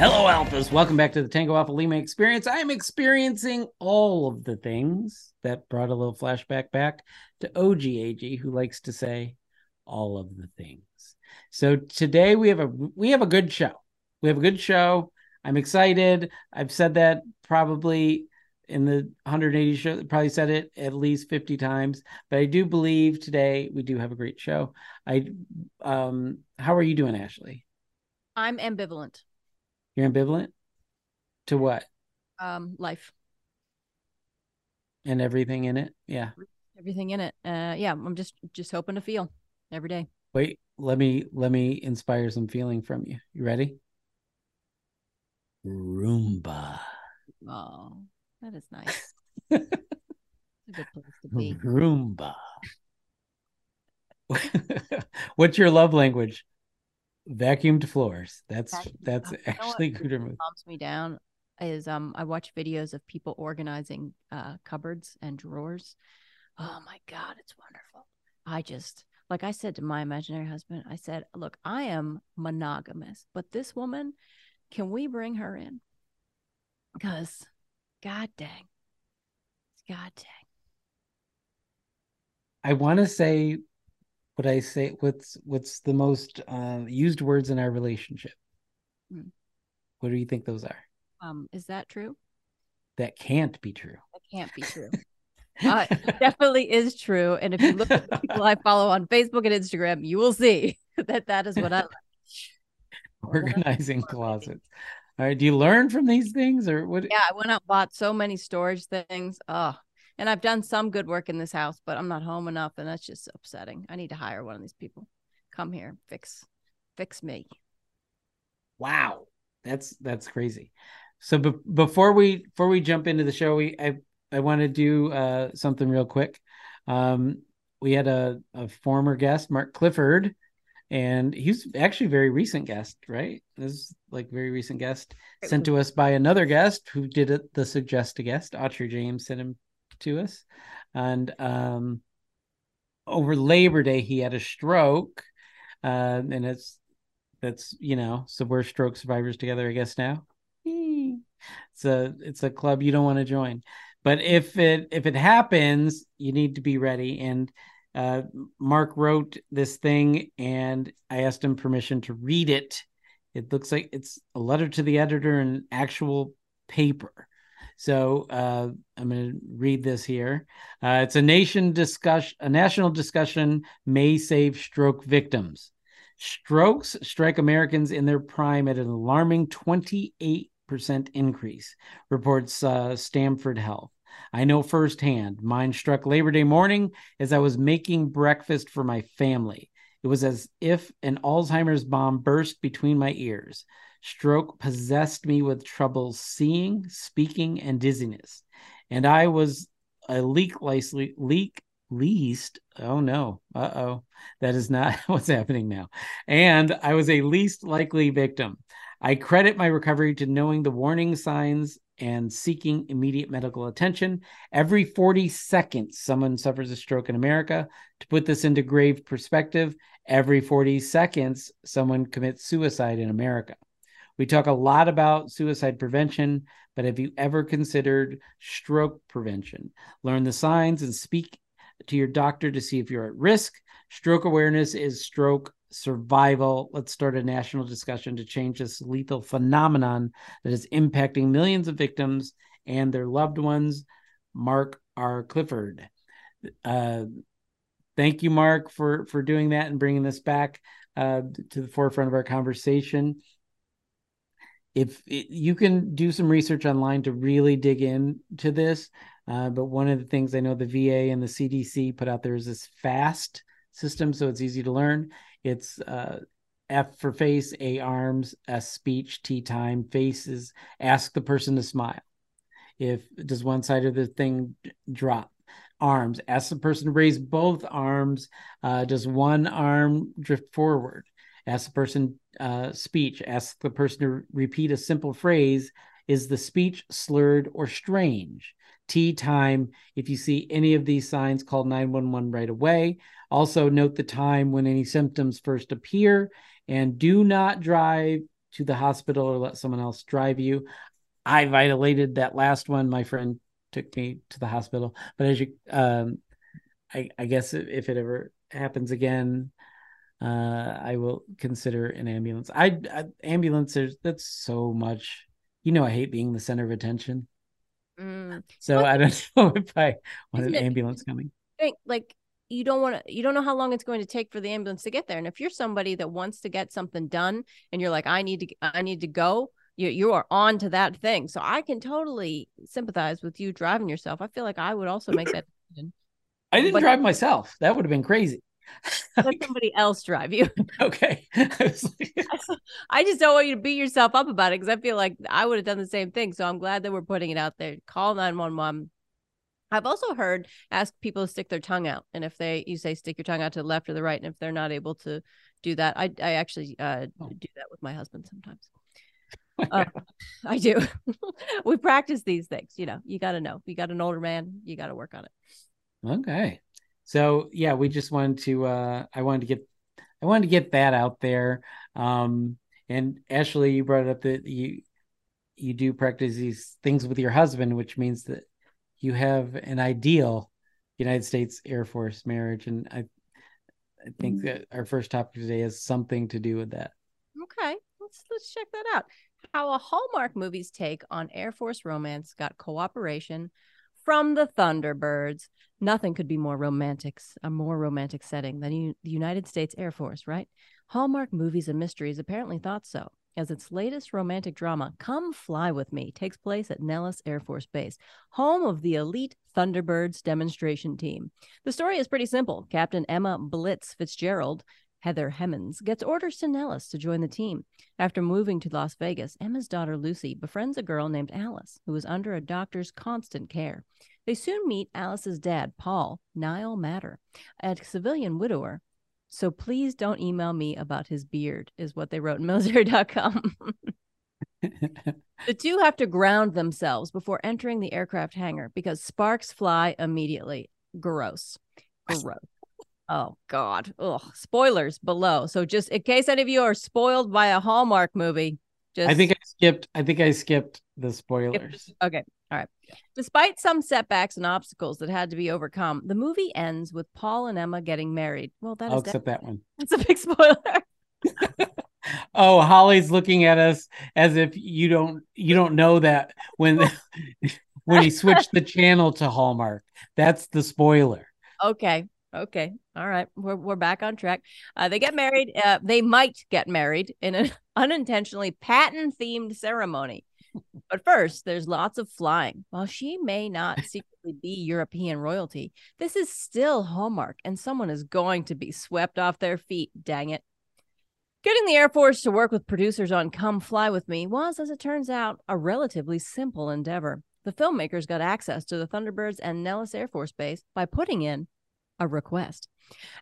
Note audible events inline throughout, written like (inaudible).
Hello, Alphas. Welcome back to the Tango Alpha Lima experience. I am experiencing all of the things that brought a little flashback back to OG AG, who likes to say all of the things. So today we have a we have a good show. We have a good show. I'm excited. I've said that probably in the 180 show, probably said it at least 50 times, but I do believe today we do have a great show. I um how are you doing, Ashley? I'm ambivalent. You're ambivalent to what? Um, life, And everything in it? Yeah. everything in it. Uh, yeah, I'm just just hoping to feel every day. Wait, let me let me inspire some feeling from you. You ready? Roomba. Oh, that is nice. (laughs) It's a good place to be. Roomba. (laughs) What's your love language? Vacuumed floors. That's Vacuum- that's Uh, you know what actually really (laughs) good. remove. calms me down is um I watch videos of people organizing uh cupboards and drawers. Oh my god, it's wonderful. I just like I said to my imaginary husband, I said, "Look, I am monogamous, but this woman, can we bring her in? Because, god dang, god dang, I want to say what I say. What's what's the most uh, used words in our relationship? Hmm. What do you think those are? um, is that true? That can't be true. That can't be true. uh, it (laughs) definitely is true. And if you look at the (laughs) people I follow on Facebook and Instagram, you will see (laughs) that that is what I like. Organizing closets. All right. Do you learn from these things, or what? Yeah, I went out and bought so many storage things. Oh, and I've done some good work in this house, but I'm not home enough, and that's just upsetting. I need to hire one of these people. Come here, fix, fix me. Wow, that's that's crazy. So be- before we before we jump into the show, we I I want to do uh, something real quick. Um, we had a a former guest, Mark Clifford, and he's actually a very recent guest, right? This is like very recent guest sent to us by another guest who did it. The suggest a guest, Autry James, sent him to us, and um, over Labor Day he had a stroke, uh, and it's that's you know so we're stroke survivors together i guess now. It's a it's a club you don't want to join. But if it if it happens you need to be ready. And uh mark wrote this thing and i asked him permission to read it. It looks like it's a letter to the editor and actual paper so uh, I'm going to read this here. Uh, it's a nation discussion, a national discussion may save stroke victims. Strokes strike Americans in their prime at an alarming 28% increase, reports uh, Stamford Health. I know firsthand. Mine struck Labor Day morning as I was making breakfast for my family. It was as if an Alzheimer's bomb burst between my ears. Stroke possessed me with trouble seeing, speaking, and dizziness. And I was a leak, leak, least. Oh no. Uh oh. That is not (laughs) what's happening now. And I was a least likely victim. I credit my recovery to knowing the warning signs and seeking immediate medical attention. Every 40 seconds, someone suffers a stroke in America. To put this into grave perspective, every 40 seconds, someone commits suicide in America. We talk a lot about suicide prevention, but have you ever considered stroke prevention? Learn the signs and speak to your doctor to see if you're at risk. Stroke awareness is stroke survival. Let's start a national discussion to change this lethal phenomenon that is impacting millions of victims and their loved ones. Mark R. Clifford. Uh, thank you, Mark, for for doing that and bringing this back uh, to the forefront of our conversation. If it, you can do some research online to really dig into this, uh, but one of the things I know the VA and the CDC put out there is this FAST system, so it's easy to learn. It's uh, F for face, A arms, S speech, T time, faces, ask the person to smile. If does one side of the thing drop? Arms, ask the person to raise both arms. Uh, does one arm drift forward? Ask the person uh, speech, ask the person to repeat a simple phrase. Is the speech slurred or strange? tea time. If you see any of these signs, call 911 right away. Also, note the time when any symptoms first appear and do not drive to the hospital or let someone else drive you. I violated that last one. My friend took me to the hospital, but as you, um, I, I guess if it ever happens again, uh, I will consider an ambulance. I, I ambulance that's so much. You know, I hate being the center of attention. Mm. So Well, I don't (laughs) know if I want an it- ambulance coming. think like you don't want to you don't know how long it's going to take for the ambulance to get there and if you're somebody that wants to get something done and you're like i need to i need to go you you are on to that thing so i can totally sympathize with you driving yourself i feel like i would also make that (clears throat) decision I didn't But- drive myself. That would have been crazy. Let (laughs) somebody else drive you (laughs) okay. (laughs) I was like- i just don't want you to beat yourself up about it because i feel like i would have done the same thing so i'm glad that we're putting it out there call 911 I've also heard ask people to stick their tongue out, and if they you say stick your tongue out to the left or the right, and if they're not able to do that, I I actually uh, Oh. do that with my husband sometimes. Uh, I do. we practice these things. You know, you got to know. You got an older man, you got to work on it. Okay. So yeah, we just wanted to uh I wanted to get I wanted to get that out there. Um and Ashley, you brought up that you you do practice these things with your husband, which means that you have an ideal United States Air Force marriage. And I I think that our first topic today has something to do with that. Okay, let's let's check that out. How a Hallmark movie's take on Air Force romance got cooperation from the Thunderbirds. Nothing could be more romantic, a more romantic setting than U- the United States Air Force, right? Hallmark Movies and Mysteries apparently thought so, as its latest romantic drama, Come Fly With Me, takes place at Nellis Air Force Base, home of the elite Thunderbirds demonstration team. The story is pretty simple. Captain Emma Blitz Fitzgerald Heather Hemmens gets orders to Nellis to join the team. After moving to Las Vegas, Emma's daughter Lucy befriends a girl named Alice, who is under a doctor's constant care. They soon meet Alice's dad, Paul, Niall Matter, a civilian widower. So please don't email me about his beard, is what they wrote in (laughs) military.com. (laughs) the two have to ground themselves before entering the aircraft hangar because sparks fly immediately. Gross. Gross. Oh God. Ugh. Spoilers below. So just in case any of you are spoiled by a Hallmark movie, just I think I skipped I think I skipped the spoilers. Okay. All right. Despite some setbacks and obstacles that had to be overcome, the movie ends with Paul and Emma getting married. Well, that I'll is accept that one. (laughs) that's a big spoiler. (laughs) Oh, Holly's looking at us as if you don't you don't know that when (laughs) when he switched the channel to Hallmark. That's the spoiler. okay. Okay. All right. We're we're back on track. Uh, they get married. Uh, they might get married in an (laughs) unintentionally Patton themed ceremony. But first, there's lots of flying. While she may not (laughs) secretly be European royalty, this is still Hallmark, and someone is going to be swept off their feet. Dang it. Getting the Air Force to work with producers on Come Fly With Me was, as it turns out, a relatively simple endeavor. The filmmakers got access to the Thunderbirds and Nellis Air Force Base by putting in a request.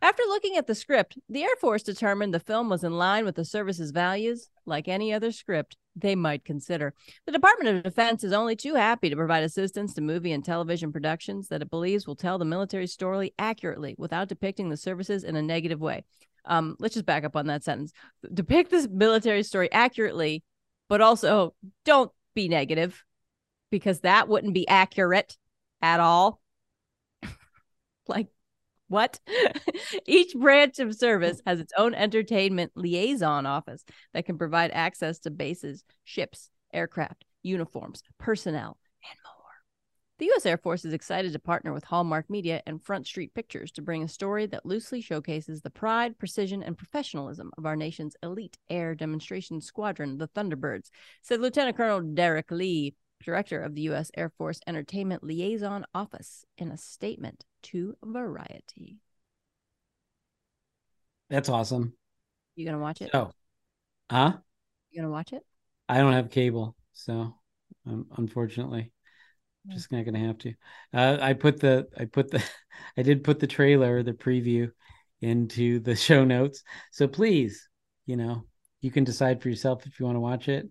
After looking at the script, the Air Force determined the film was in line with the service's values, like any other script they might consider. The Department of Defense is only too happy to provide assistance to movie and television productions that it believes will tell the military story accurately without depicting the services in a negative way. Um, let's just back up on that sentence. Depict this military story accurately, but also don't be negative because that wouldn't be accurate at all. (laughs) like, what? (laughs) Each branch of service has its own entertainment liaison office that can provide access to bases, ships, aircraft, uniforms, personnel, and more. The U.S. Air Force is excited to partner with Hallmark Media and Front Street Pictures to bring a story that loosely showcases the pride, precision, and professionalism of our nation's elite air demonstration squadron, the Thunderbirds, said Lieutenant Colonel Derek Lee, director of the U.S. Air Force Entertainment Liaison Office, in a statement to Variety. That's awesome. You gonna watch it? So, huh? You gonna watch it? I don't have cable, so um, unfortunately, Hmm. just not gonna have to. Uh, I put the I put the (laughs) I did put the trailer, the preview, into the (laughs) show notes. So please, you know, you can decide for yourself if you want to watch it.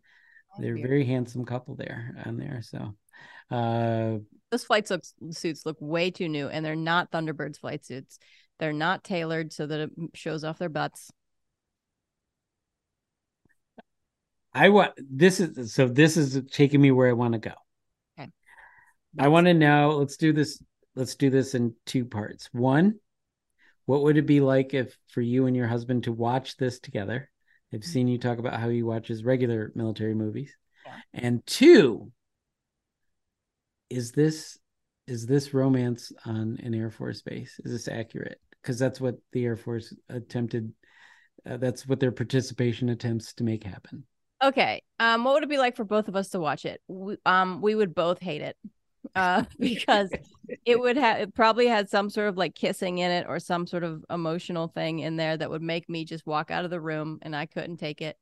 They're a very handsome couple there on there. So, uh, Those flight suits, suits look way too new, and they're not Thunderbirds flight suits. They're not tailored so that it shows off their butts. I want this is so this is taking me where I want to go. Okay. I want to know. Let's do this. Let's do this in two parts. One, what would it be like if for you and your husband to watch this together? I've seen you talk about how he watches regular military movies. Yeah. And two, is this is this romance on an Air Force base? Is this accurate? Because that's what the Air Force attempted. Uh, that's what their participation attempts to make happen. Okay. Um, what would it be like for both of us to watch it? We, um, we would both hate it. Uh, (laughs) because it would have it probably had some sort of like kissing in it or some sort of emotional thing in there that would make me just walk out of the room and I couldn't take it.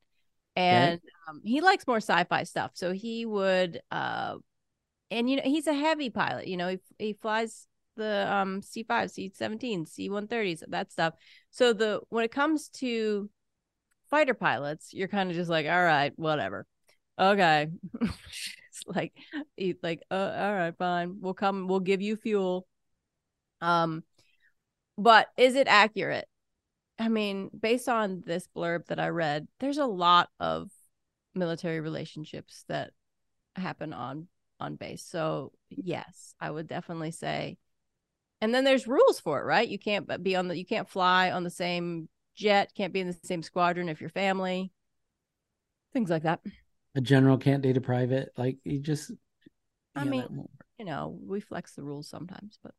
And um, he likes more sci-fi stuff, so he would. Uh, and you know he's a heavy pilot. You know he he flies the um C five, C seventeen, C one thirties, that stuff. So the when it comes to fighter pilots, you're kind of just like, all right, whatever. Okay. (laughs) it's (laughs) like he's like, uh, all right, fine. We'll come, we'll give you fuel. Um, but is it accurate? I mean, based on this blurb that I read, there's a lot of military relationships that happen on on base. So yes, I would definitely say. And then there's rules for it, right? You can't be on the you can't fly on the same jet, can't be in the same squadron if you're family. Things like that. A general can't date a private. Like you just. I yeah, mean- that won't work. You know, we flex the rules sometimes, but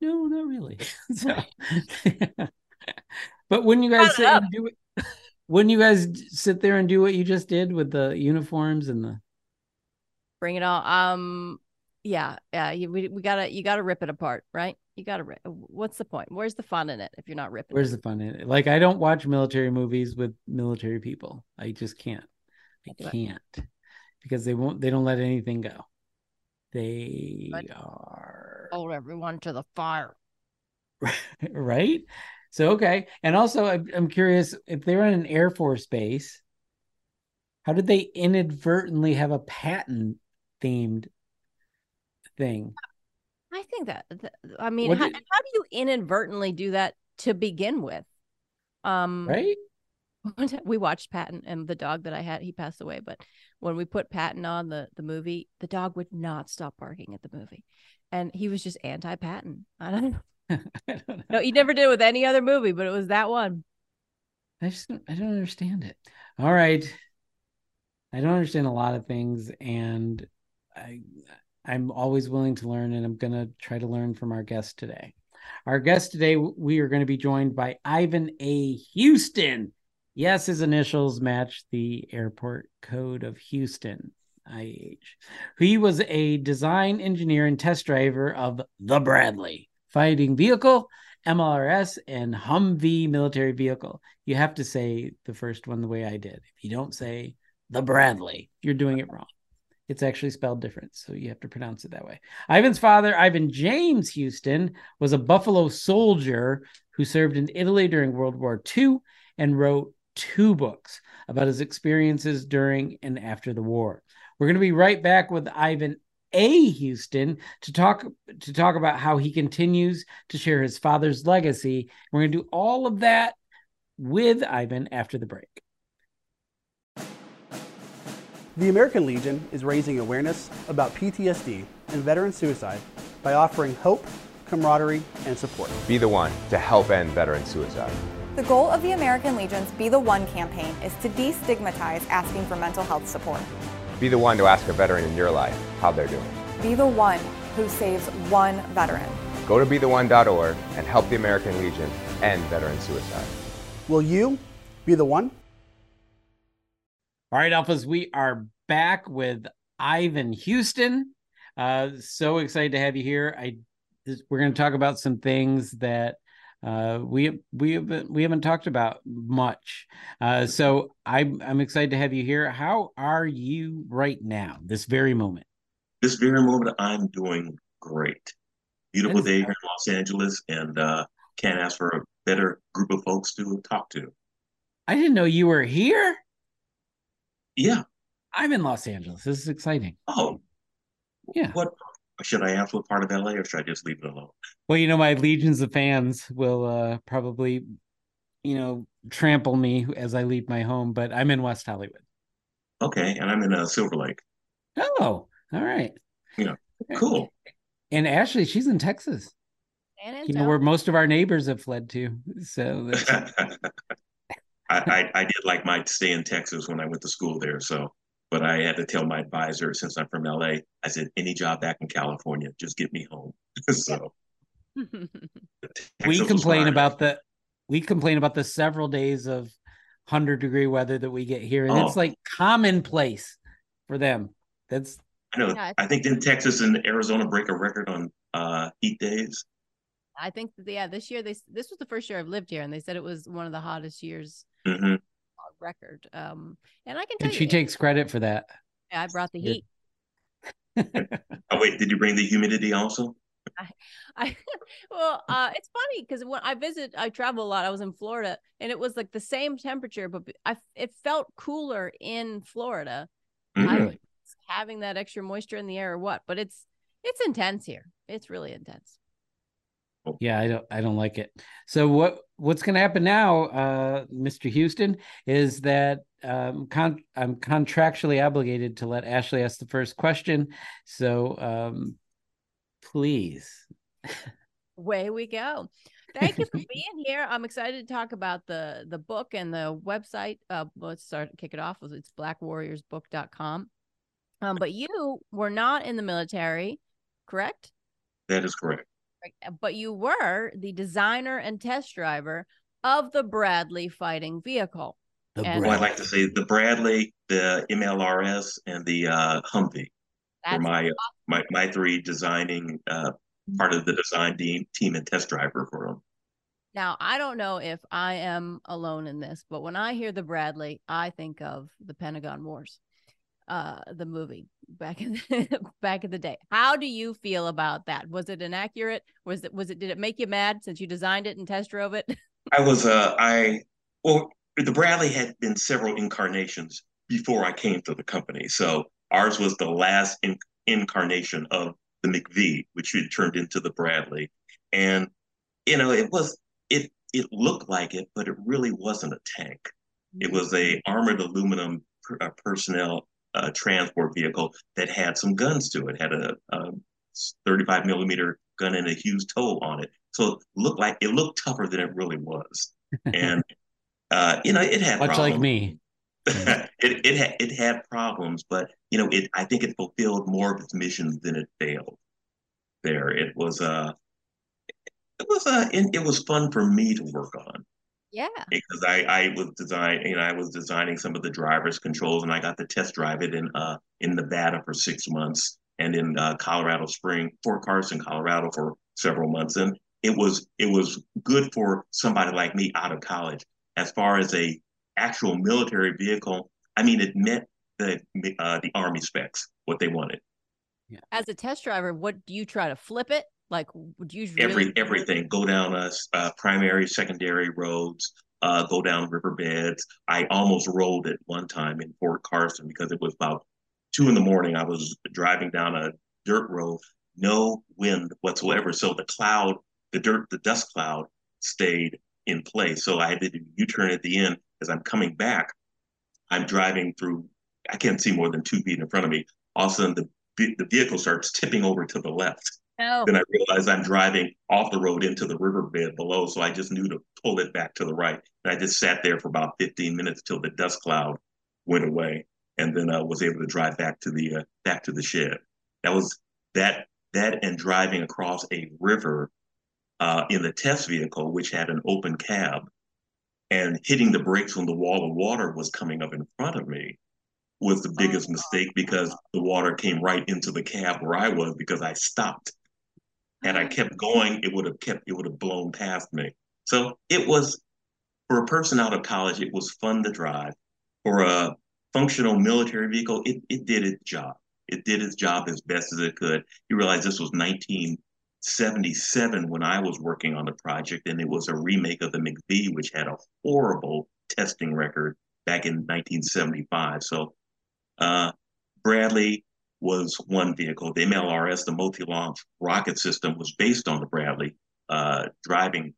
no, not really. (laughs) (laughs) so, (laughs) but wouldn't you guys sit and do it? Wouldn't you guys sit there and do what you just did with the uniforms and the? bring it all. Um yeah, yeah, you, we, we gotta you gotta rip it apart, right? You gotta rip. What's the point? Where's the fun in it if you're not ripping? Where's it? the fun in it? Like I don't watch military movies with military people. I just can't. I can't because they won't. They don't let anything go. They But- are hold everyone to the fire? (laughs) right. So okay, and also I'm, I'm curious if they're on an Air Force base, how did they inadvertently have a Patton themed thing? I think that. th- I mean, how, did- how do you inadvertently do that to begin with? Um, Right? We watched Patton and the dog that I had, he passed away. But when we put Patton on the the movie, the dog would not stop barking at the movie, and he was just anti Patton. (laughs) I don't know. I don't know. No, he never did with any other movie, but it was that one. I just don't- I don't understand it. All right. I don't understand a lot of things and I I'm always willing to learn and I'm to try to learn from our guest today. Our guest today we are going to be joined by Ivan A. Houston. Yes, his initials match the airport code of Houston, IH. He was a design engineer and test driver of the Bradley fighting vehicle, MLRS, and Humvee military vehicle. You have to say the first one the way I did. If you don't say the Bradley, you're doing it wrong. It's actually spelled different, so you have to pronounce it that way. Ivan's father, Ivan James Houston, was a Buffalo soldier who served in Italy during World War II and wrote two books about his experiences during and after the war. We're going to be right back with Ivan A. Houston to talk to talk about how he continues to share his father's legacy. We're going to do all of that with Ivan after the break. The American Legion is raising awareness about PTSD and veteran suicide by offering hope, camaraderie, and support. Be the one to help end veteran suicide. The goal of the American Legion's Be the One campaign is to destigmatize asking for mental health support. Be the one to ask a veteran in your life how they're doing. Be the one who saves one veteran. Go to betheone.org and help the American Legion end veteran suicide. Will you be the one? All right, Alphas, we are back with Ivan Houston. Uh, so excited to have you here. I this, we're going to talk about some things that uh, we we haven't we haven't talked about much. Uh, so I'm I'm excited to have you here. How are you right now, this very moment? This very moment, I'm doing great. Beautiful day here in Los Angeles, and uh, can't ask for a better group of folks to talk to. I didn't know you were here. Yeah. I'm in Los Angeles. This is exciting. Oh, Yeah. what should I ask? What part of LA, or should I just leave it alone? Well, you know, my legions of fans will uh, probably, you know, trample me as I leave my home, but I'm in West Hollywood. Okay, and I'm in uh, Silver Lake. Oh, all right. Yeah. Cool. And Ashley, she's in Texas. You know where most of our neighbors have fled to. So (laughs) I, I I did like my stay in Texas when I went to school there. So, but I had to tell my advisor since I'm from LA, I said any job back in California, just get me home. (laughs) so we complain about the we complain about the several days of hundred degree weather that we get here, and it's Oh. like commonplace for them. That's I know. Yeah, I think didn't Texas and Arizona break a record on uh, heat days? I think that yeah, this year they this was the first year I've lived here, and they said it was one of the hottest years hmm on record. Um, and I can tell and you, she takes credit for that. I brought the heat. (laughs) Oh wait, did you bring the humidity also? I (laughs) well, uh, it's funny because when I visit, I travel a lot. I was in Florida, and it was like the same temperature, but I it felt cooler in Florida. I Mhm. don't know Really? if it's having that extra moisture in the air or what, but it's it's intense here. It's really intense. Yeah, I don't I don't like it. So what what's going to happen now, uh, Mr. Houston, is that um, con- I'm contractually obligated to let Ashley ask the first question. So um, please. Way we go. Thank you for (laughs) being here. I'm excited to talk about the the book and the website. Uh, let's start kick it off. It's blackwarriorsbook.com. Um, but you were not in the military, correct? That is correct. Right, But you were the designer and test driver of the Bradley fighting vehicle. The And- Well, I'd like to say the Bradley, the MLRS, and the uh, Humvee were That's my my my three designing uh, part of the design team team and test driver for them. Now, I don't know if I am alone in this, but when I hear the Bradley, I think of the Pentagon Wars, uh, the movie back in the, (laughs) back in the day. How do you feel about that? Was it inaccurate? Was it was it did it make you mad since you designed it and test drove it? (laughs) I was uh I well the Bradley had been several incarnations before I came to the company. So ours was the last in, incarnation of the MICV, which had turned into the Bradley. And you know, it was it it looked like it, but it really wasn't a tank. It was a armored aluminum uh, personnel uh, transport vehicle that had some guns to it. Had a, a 35 millimeter gun and a huge TOW on it. So it looked like it looked tougher than it really was. And (laughs) uh, you know, it had Much like problems. me. (laughs) it it had it had problems, but you know, it I think it fulfilled more of its mission than it failed. There, it was uh it was uh it, it was fun for me to work on yeah. because I I was design you know I was designing some of the driver's controls and I got to test drive it in uh in Nevada for six months and in uh, Colorado Spring Fort Carson Colorado for several months and it was it was good for somebody like me out of college as far as a actual military vehicle I mean it met the uh, the army specs what they wanted Yeah. As a test driver, what do you try to flip it? Like, would you every everything. Go down uh, uh primary secondary roads uh go down riverbeds. I almost rolled it one time in fort carson because it was about two in the morning. I was driving down a dirt road no wind whatsoever. So the cloud the dirt the dust cloud stayed in place. So i had to do u-turn at the end. As i'm coming back i'm driving through i can't see more than two feet in front of me. All of a sudden the the vehicle starts tipping over to the left No. then I realized I'm driving off the road into the riverbed below. So I just knew to pull it back to the right. And I just sat there for about 15 minutes till the dust cloud went away. And then I was able to drive back to the uh, back to the shed. That was that that and driving across a river uh, in the test vehicle, which had an open cab, and hitting the brakes when the wall of water was coming up in front of me was the biggest mistake because the water came right into the cab where I was because I stopped. Had I kept going, it would have kept it would have blown past me. So it was for a person out of college, it was fun to drive. For a functional military vehicle, it, it did its job. It did its job as best as it could. You realize this was 1977 when I was working on the project, and it was a remake of the MICV, which had a horrible testing record back in 1975. So uh, Bradley was one vehicle. The MLRS, the multi-launch rocket system, was based on the Bradley uh, driving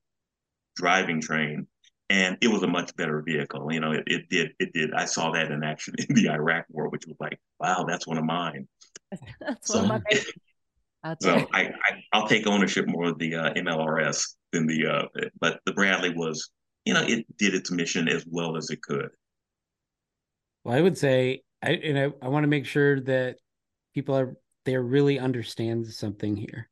driving train and it was a much better vehicle. You know, it, it did it did. I saw that in action (laughs) in the Iraq War, which was like, wow, that's one of mine. (laughs) That's So- one of my That's So right. I, I I'll take ownership more of the uh, MLRS than the uh, but the Bradley was, you know, it did its mission as well as it could. Well, I would say, I and I, I want to make sure that people are they really understand something here.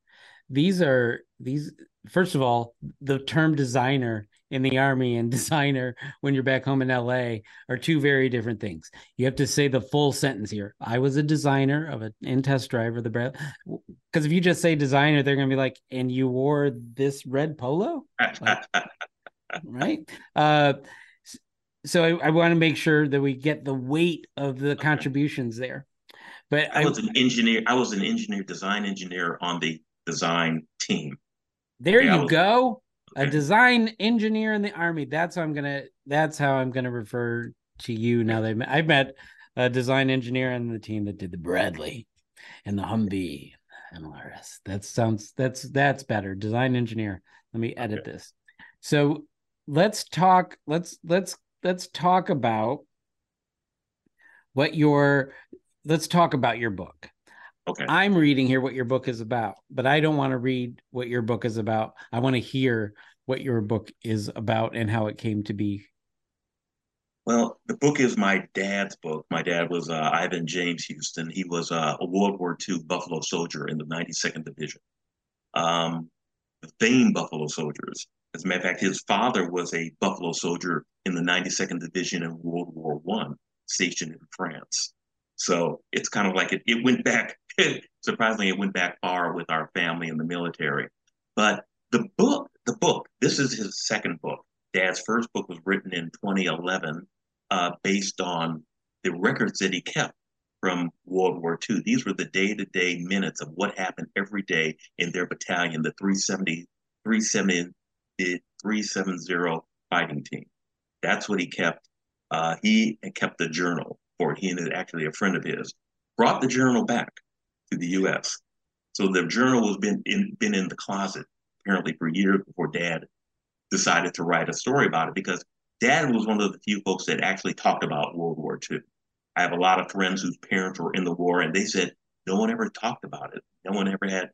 These are these first of all, the term designer in the army and (laughs) designer when you're back home in LA are two very different things. You have to say the full sentence here. I was a designer of an in test driver, the Brad. Because if you just say designer, they're gonna be like, and you wore this red polo? (laughs) right? Uh, so I, I want to make sure that we get the weight of the contributions there. But I I, was an engineer. I was an engineer, design engineer on the design team. there I you was- go, a design engineer in the army. That's how I'm gonna. That's how I'm gonna refer to you now. That I've met a design engineer on the team that did the Bradley and the Humvee MLRS. That sounds that's that's better. Design engineer. Let me edit Okay. this. So let's talk. Let's let's let's talk about what your let's talk about your book. Okay. I'm reading here what your book is about, but I don't want to read what your book is about. I want to hear what your book is about and how it came to be. Well, the book is my dad's book. My dad was uh, Ivan James Houston. He was uh, a World War II Buffalo soldier in the 92nd Division. Um, the famed Buffalo soldiers. As a matter of fact, his father was a Buffalo soldier in the 92nd Division in World War One, stationed in France. So it's kind of like it, it went back, (laughs) surprisingly, it went back far with our family in the military. But the book, the book, this is his second book. Dad's first book was written in 2011 uh, based on the records that he kept from World War II. These were the day-to-day minutes of what happened every day in their battalion, the 370, 370, the 370 fighting team. That's what he kept. Uh, he kept the journal for. He and actually a friend of his brought the journal back to the U.S. So the journal was been in been in the closet apparently for years before Dad decided to write a story about it because Dad was one of the few folks that actually talked about World War II. I have a lot of friends whose parents were in the war, and they said no one ever talked about it. No one ever had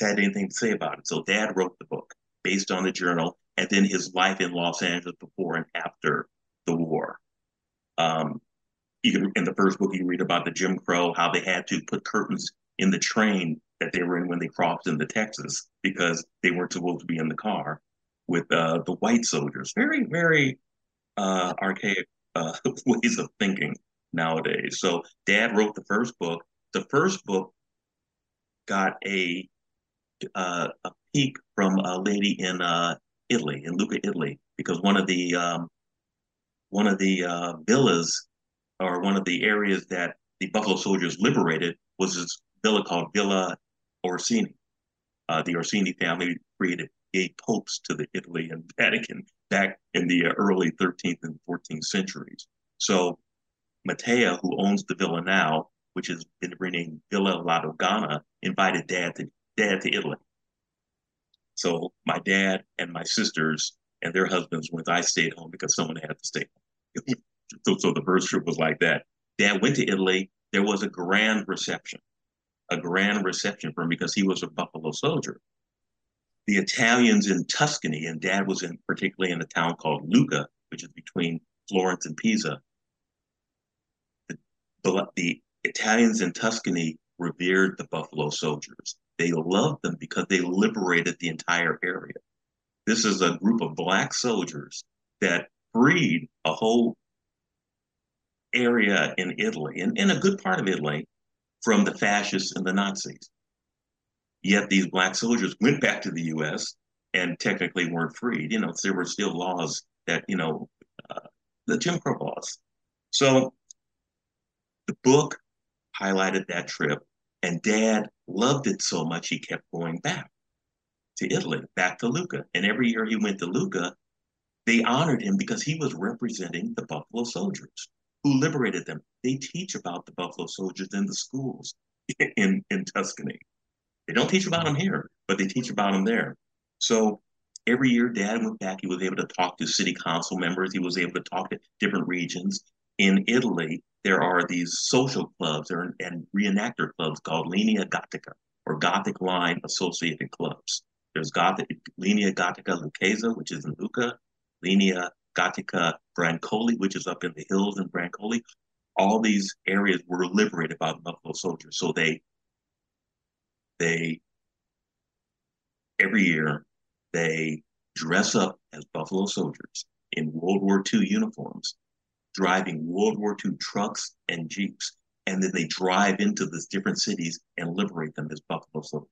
had anything to say about it. So Dad wrote the book based on the journal, and then his life in Los Angeles before and after the war. Um, you can in the first book you read about the Jim Crow, how they had to put curtains in the train that they were in when they crossed into Texas because they weren't supposed to be in the car with uh, the white soldiers. Very, very uh, archaic uh, (laughs) ways of thinking nowadays. So Dad wrote the first book. The first book got a uh, a peek from a lady in uh, Italy, in Lucca, Italy, because one of the um, one of the uh, villas or one of the areas that the Buffalo Soldiers liberated was this villa called Villa Orsini. Uh, the Orsini family created gay popes to the Italy and Vatican back in the early 13th and 14th centuries. So Matea, who owns the villa now, which has been renamed Villa La Dogana, invited dad to dad to Italy. So my dad and my sisters and their husbands went. I stayed home because someone had to stay home. (laughs) so, so the first trip was like that. Dad went to Italy. There was a grand reception, a grand reception for him because he was a Buffalo soldier. The Italians in Tuscany, and Dad was in particularly in a town called Lucca, which is between Florence and Pisa. The, the Italians in Tuscany revered the Buffalo soldiers. They loved them because they liberated the entire area. This is a group of black soldiers that freed a whole area in Italy, and in a good part of Italy, from the fascists and the Nazis. Yet these black soldiers went back to the US, and technically weren't freed. You know, there were still laws that you know, uh, the Jim Crow laws. So the book highlighted that trip, and Dad loved it so much he kept going back to Italy, back to Lucca. And every year he went to Lucca, they honored him because he was representing the Buffalo Soldiers who liberated them. They teach about the Buffalo Soldiers in the schools (laughs) in, in Tuscany. They don't teach about them here, but they teach about them there. So every year, Dad went back. He was able to talk to city council members. He was able to talk to different regions. In Italy, there are these social clubs or, and reenactor clubs called Linea Gotica or Gothic Line Associated Clubs. There's Gothic, Linea Gotica Lucchese, which is in Lucca, Linea Gotica Brancoli, which is up in the hills in Brancoli. All these areas were liberated by the Buffalo Soldiers. So they, they, every year, they dress up as Buffalo Soldiers in World War II uniforms, driving World War II trucks and Jeeps. And then they drive into these different cities and liberate them as Buffalo Soldiers.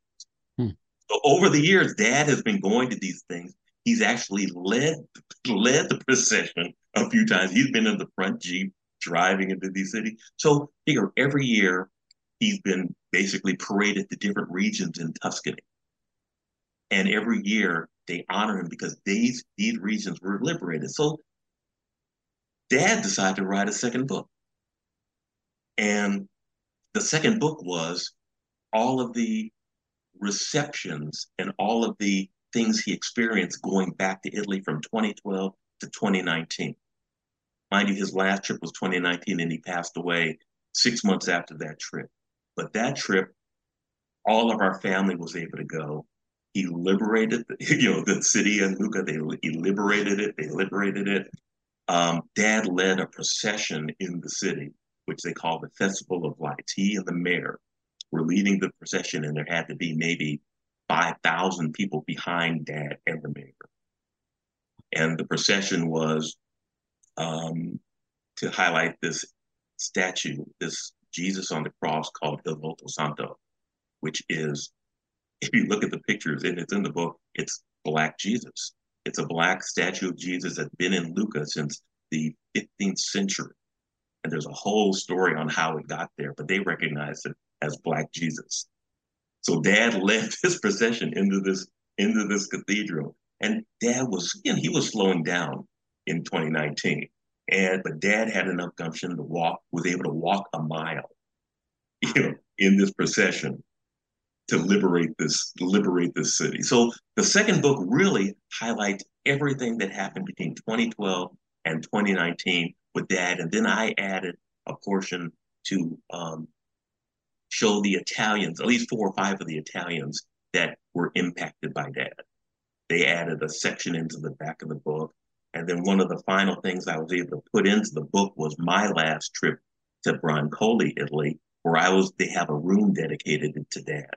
Hmm. So over the years, Dad has been going to these things He's actually led led the procession a few times. He's been in the front jeep driving into these cities. So figure every year he's been basically paraded to different regions in Tuscany. And every year they honor him because these these regions were liberated. So dad decided to write a second book. And the second book was all of the receptions and all of the things he experienced going back to Italy from 2012 to 2019. Mind you, his last trip was 2019 and he passed away six months after that trip. But that trip, all of our family was able to go. He liberated, the, (laughs) you know, the city of Lucca. They he liberated it. They liberated it. Um, Dad led a procession in the city, which they call the Festival of Lights. He and the mayor were leading the procession, and there had to be maybe 5,000 people behind Dad and the mayor. And the procession was um, to highlight this statue, this Jesus on the cross called Il Volto Santo, which is, if you look at the pictures, and it's in the book, it's Black Jesus. It's a Black statue of Jesus that's been in Lucca since the 15th century. And there's a whole story on how it got there, but they recognize it as Black Jesus. So dad (laughs) led this procession into this into this cathedral. And dad was, you know, he was slowing down in 2019. And but dad had enough gumption to walk, was able to walk a mile, (laughs) you know, in this procession to liberate this, liberate this city. So the second book really highlights everything that happened between 2012 and 2019 with dad. And then I added a portion to um, show the Italians, at least four or five of the Italians that were impacted by that. They added a section into the back of the book. And then one of the final things I was able to put into the book was my last trip to Brancoli, Italy, where I was, they have a room dedicated to dad,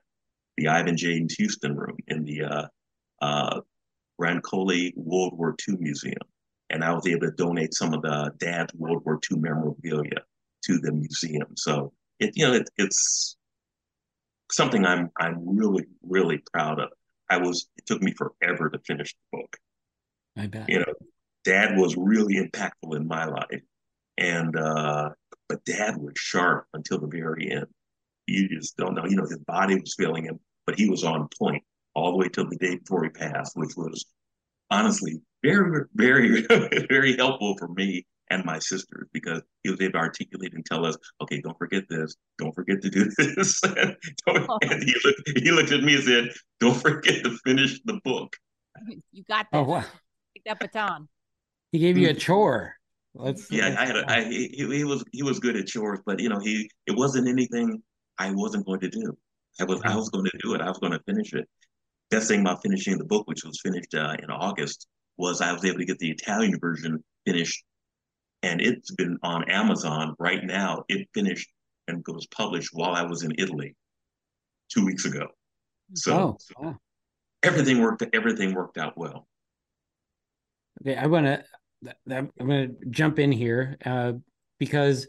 the Ivan James Houston room in the uh, uh, Brancoli World War II Museum. And I was able to donate some of the dad's World War II memorabilia to the museum. So it you know it, it's something I'm I'm really really proud of. I was it took me forever to finish the book. I bet. You know, Dad was really impactful in my life, and uh, but Dad was sharp until the very end. You just don't know. You know, his body was failing him, but he was on point all the way till the day before he passed, which was honestly very, very, (laughs) very helpful for me and my sisters because he was able to articulate and tell us, okay, don't forget this, don't forget to do (laughs) this. and, oh. and he, looked, he looked at me and said, don't forget to finish the book. You got that. Oh, wow. Take that baton. He gave you a chore. Let's, yeah, let's, I had a, I, (laughs) he, he was he was good at chores, but you know he it wasn't anything I wasn't going to do. I was I was going to do it. I was going to finish it. Best thing about finishing the book, which was finished uh, in August, was I was able to get the Italian version finished and it's been on Amazon right now. It finished and was published while I was in Italy two weeks ago. So, oh, so everything worked. Everything worked out well. Okay, I want to. I'm going to jump in here uh, because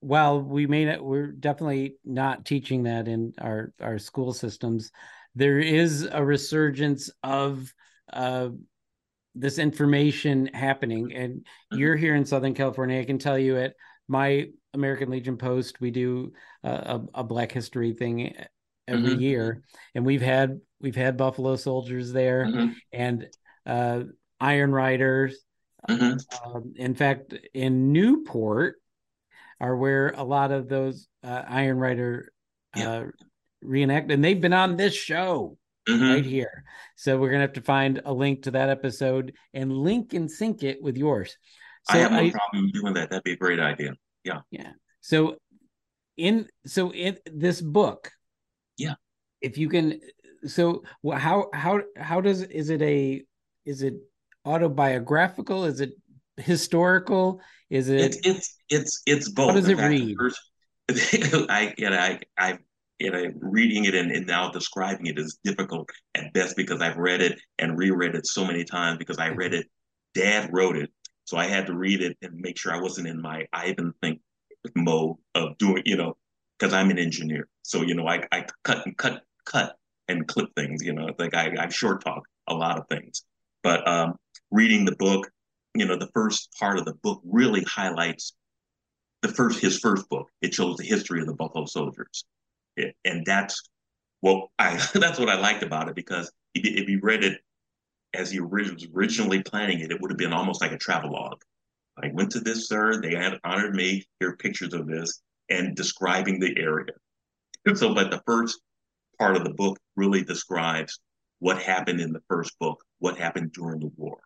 while we may not, we're definitely not teaching that in our our school systems. there is a resurgence of uh, this information happening, and Mm-hmm. you're here in Southern California. I can tell you at my American Legion post, we do uh, a, a Black History thing every Mhm. year, and we've had we've had Buffalo soldiers there Mhm. and uh, Iron Riders. Mhm. Um, in fact, in Newport are where a lot of those uh, Iron Rider uh, reenact, and they've been on this show Mhm. right here. So we're gonna have to find a link to that episode and link and sync it with yours. So I have no I, problem doing that. That'd be a great idea. yeah. Yeah. So in so in this book, Yeah. If you can, so how how how does is it a is it autobiographical? Is it historical? Is it It's it's it's it's both. does In it fact, read? first- (laughs) I you know, I I you know reading it and, and now describing it is difficult at best because I've read it and reread it so many times because I read it. Dad wrote it, so I had to read it and make sure I wasn't in my Ivan think mode of doing you know because I'm an engineer. So you know I I cut and cut cut and clip things. You know like I I short talk a lot of things, but um, reading the book, you know the first part of the book really highlights the first his first book. It shows the history of the Buffalo Soldiers, It- and that's what I (laughs) that's what I liked about it because if you, read it as he was originally planning it, it would have been almost like a travelogue. I went to this, sir. They had honored me. Here are pictures of this and describing the area. (laughs) So, but the first part of the book really describes what happened in the first book, what happened during the war.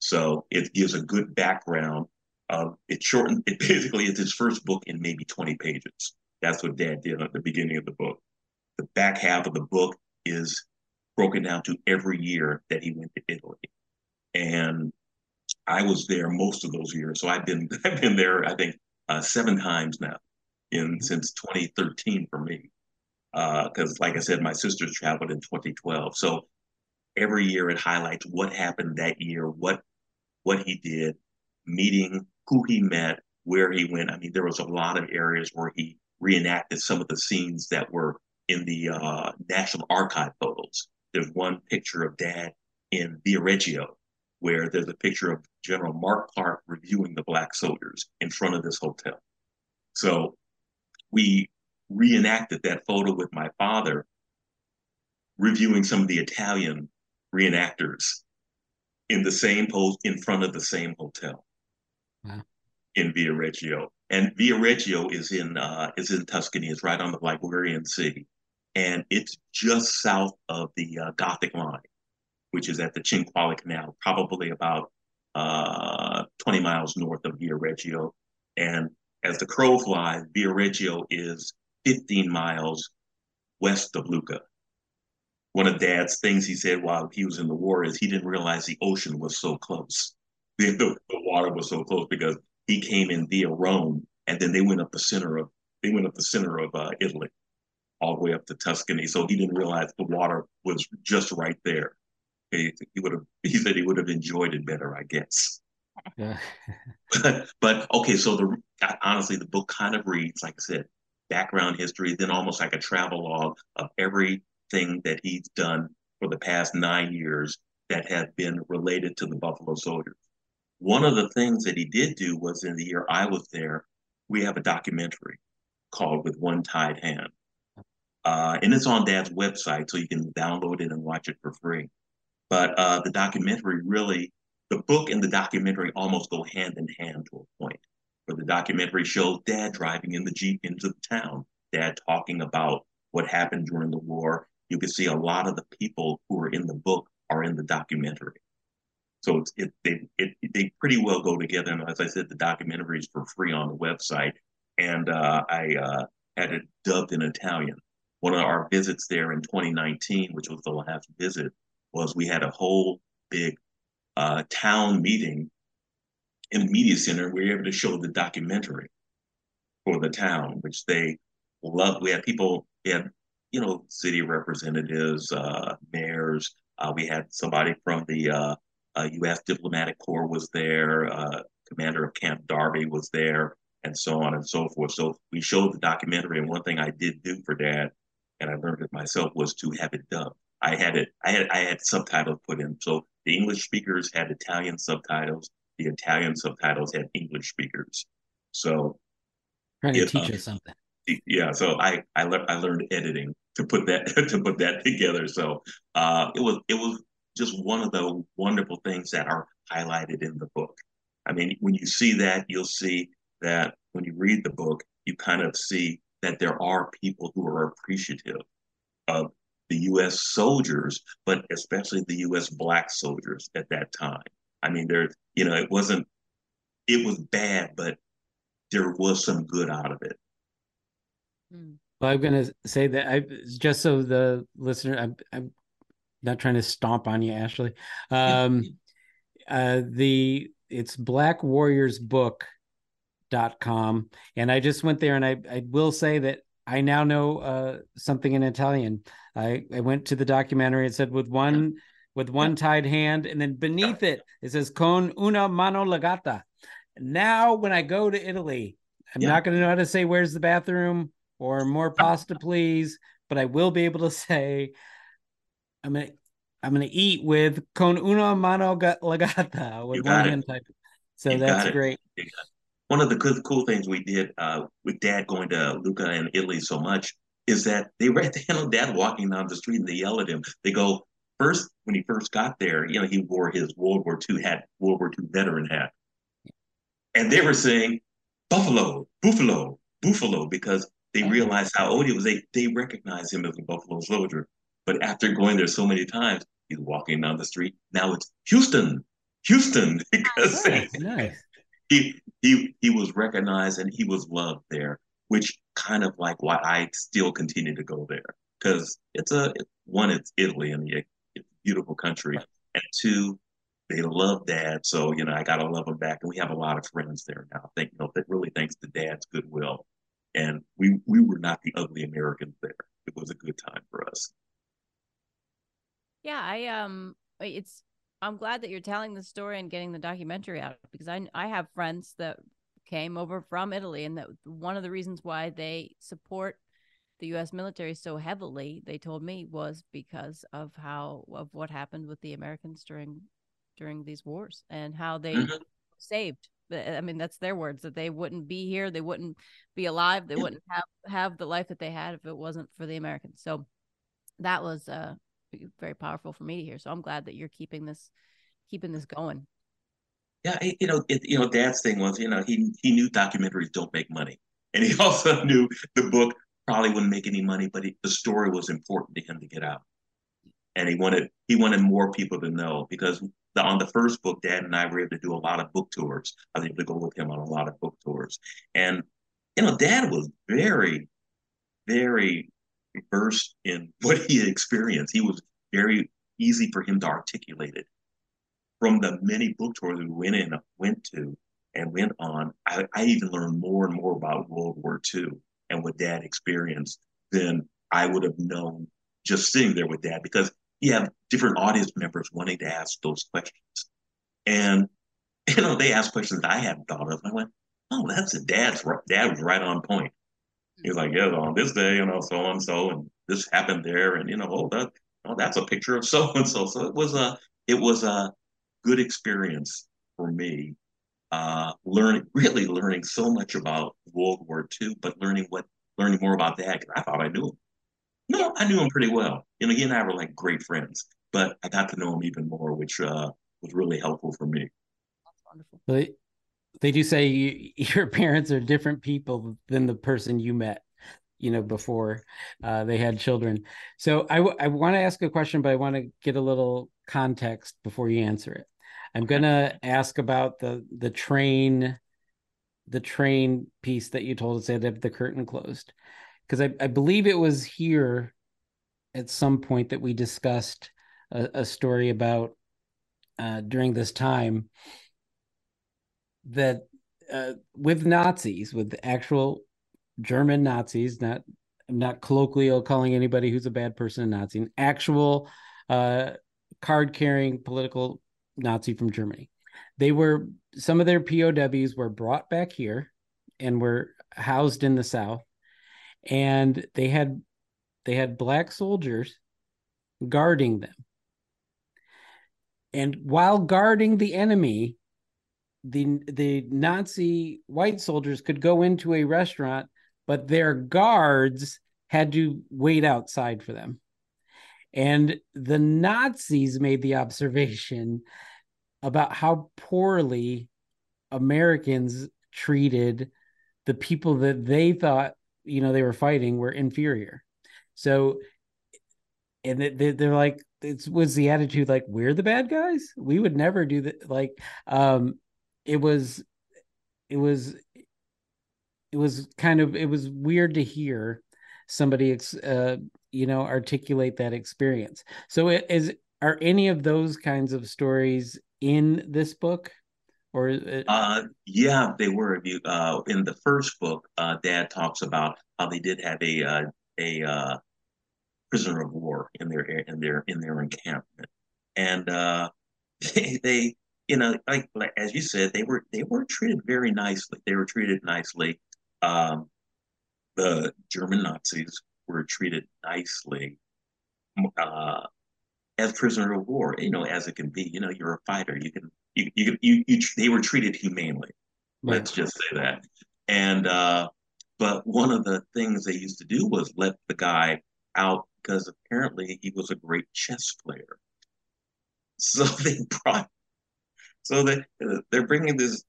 So it gives a good background. Of, it shortened. It basically is his first book in maybe 20 pages. That's what Dad did at the beginning of the book. The back half of the book is broken down to every year that he went to Italy, and I was there most of those years. So I've been (laughs) I've been there I think uh, seven times now, in since 2013 for me. Because like I said, my sisters traveled in 2012. So every year it highlights what happened that year, what what he did, meeting who he met, where he went. I mean, there was a lot of areas where he reenacted some of the scenes that were in the uh, National Archive photos. There's one picture of Dad in Viareggio, where there's a picture of General Mark Clark reviewing the black soldiers in front of this hotel. So we reenacted that photo with my father, reviewing some of the Italian reenactors in the same pose in front of the same hotel. In Viareggio. And Viareggio is in uh, is in Tuscany. It's right on the Ligurian Sea, and it's just south of the uh, Gothic line, which is at the Cinquale Canal, probably about uh, 20 miles north of Viareggio. And as the crow flies, Viareggio is 15 miles west of Lucca. One of Dad's things he said while he was in the war is he didn't realize the ocean was so close. (laughs) The, the, the water was so close because he came in via Rome, and then they went up the center of they went up the center of uh, Italy, all the way up to Tuscany. So he didn't realize the water was just right there. He, he would have he said he would have enjoyed it better, I guess. Yeah. (laughs) but okay, so the honestly, the book kind of reads like I said, background history, then almost like a travel log of everything that he's done for the past nine years that have been related to the Buffalo Soldiers. One of the things that he did do was in the year I was there, we have a documentary called With One Tied Hand. Uh, and it's on Dad's website, so you can download it and watch it for free. But uh, the documentary really, the book and the documentary almost go hand in hand to a point. Where the documentary shows Dad driving in the Jeep into the town, Dad talking about what happened during the war. You can see a lot of the people who are in the book are in the documentary. So it, they, it, they pretty well go together. And as I said, the documentary is for free on the website. And uh, I uh, had it dubbed in Italian. One of our visits there in 2019, which was the last visit, was we had a whole big uh, town meeting in the media center. We were able to show the documentary for the town, which they loved. We had people, we had, you know, city representatives, uh, mayors. Uh, we had somebody from the uh, U.S. Diplomatic Corps was there. Uh, commander of Camp Darby was there, and so on and so forth. So we showed the documentary. And one thing I did do for Dad and I learned it myself, was to have it dubbed. I had it, I had, I had subtitles put in. So the English speakers had Italian subtitles. The Italian subtitles had English speakers. So trying to it, teach uh, us something. yeah so i i, le- I learned editing to put that (laughs) to put that together so uh it was it was just one of the wonderful things that are highlighted in the book. I mean when you see that you'll see that when you read the book you kind of see that there are people who are appreciative of the us soldiers but especially the us black soldiers at that time. I mean there you know it wasn't it was bad but there was some good out of it. Hmm. Well, I'm going to say that I just so the listener, I'm, I'm not trying to stomp on you, Ashley. (laughs) Um, uh, the it's blackwarriorsbook.com. And I just went there and I, I will say that I now know uh, something in Italian. I, I went to the documentary. and said with one with one tied hand, and then beneath it it says con una mano legata. Now, when I go to Italy, I'm Yeah. not going to know how to say where's the bathroom or more pasta, please, but I will be able to (laughs) say I'm gonna I'm gonna eat with con una mano ga- legata with one hand type. So You that's great. one of the good, cool things we did uh, with dad going to Lucca and Italy so much is that they were at the end of dad walking down the street and they yell at him. They go, first, when he first got there, you know, he wore his World War II hat, World War II veteran hat. And they were saying, Buffalo, Buffalo, Buffalo, because they realized how old he was. They, they recognized him as a Buffalo soldier. But after going there so many times, he's walking down the street. Now it's Houston, Houston, (laughs) because Nice, nice. he he he was recognized and he was loved there, which kind of like why I still continue to go there because it's a one it's Italy and it's a beautiful country, and two they love dad, so you know I gotta love him back, and we have a lot of friends there now. I think you know that really thanks to dad's goodwill, and we we were not the ugly Americans there. It was a good time for us. Yeah, I um it's I'm glad that you're telling the story and getting the documentary out because I I have friends that came over from Italy and that one of the reasons why they support the US military so heavily, they told me was because of how of what happened with the Americans during during these wars and how they Mhm. saved I mean that's their words that they wouldn't be here, they wouldn't be alive, they wouldn't have have the life that they had if it wasn't for the Americans. So that was uh very powerful for me to hear. So I'm glad that you're keeping this keeping this going. Yeah, you know, it, you know, Dad's thing was, you know, he he knew documentaries don't make money, and he (laughs) also knew the book probably wouldn't make any money, but he, the story was important to him to get out, and he wanted he wanted more people to know because the, on the first book, Dad and I were able to do a lot of book tours. I was able to go with him on a lot of book tours, and you know, Dad was very, very versed in (laughs) what he experienced. He was very easy for him to articulate it from the many book tours we went in, went to, and went on, I, I even learned more and more about World War II and what Dad experienced than I would have known just sitting there with Dad because you have different audience members wanting to ask those questions, and (laughs) you know they asked questions I hadn't thought of. I went, "Oh, that's a Dad's. Dad was right on point." He was like, "Yeah, on this day, you know, so and so, and this happened there, and you know, oh, that, oh, that's a picture of so and so." So it was a, it was a good experience for me uh learning really learning so much about world war ii but learning what learning more about that 'cause i thought i knew him no i knew him pretty well you know he and i were like great friends but i got to know him even more which uh was really helpful for me That's wonderful. They, do say you, (laughs) your parents are different people than the person you met, you know, before uh, they had children. So I, w- I want to ask a question, but I want to get a little context before you answer it. I'm going to ask about the the train, the train piece that you told us that the curtain closed, because I, I believe it was here at some point that we discussed a, a story about uh, during this time that uh, with Nazis, with actual German Nazis, not not colloquial calling anybody who's a bad person a Nazi, an actual uh, card carrying political Nazi from Germany. They were some of their POWs were brought back here and were housed in the South, and they had they had black soldiers guarding them. And while guarding the enemy, the the Nazi white soldiers could go into a restaurant, but their guards had to wait outside for them. And the Nazis made the observation about how poorly Americans treated the people that they thought, you know, they were fighting were inferior. So, and they, they're like, it was the attitude like, we're the bad guys. We would never do that. Like, um, it was, it was, it was kind of, it was weird to hear somebody, uh, you know, articulate that experience. So, is, are any of those kinds of stories in this book? or it... uh yeah they were uh in the first book uh dad talks about how they did have a uh, a uh prisoner of war in their in their in their encampment and uh (laughs) they, they you know like, like as you said they were they were treated very nicely they were treated nicely um the german nazis were treated nicely uh as prisoner of war, you know, as it can be. You know, you're a fighter. You can, you, you, you, you they were treated humanely. Right. Let's just say that. And, uh, but one of the things they used to do was let the guy out because apparently he was a great chess player. (laughs) So they brought, so they they're bringing this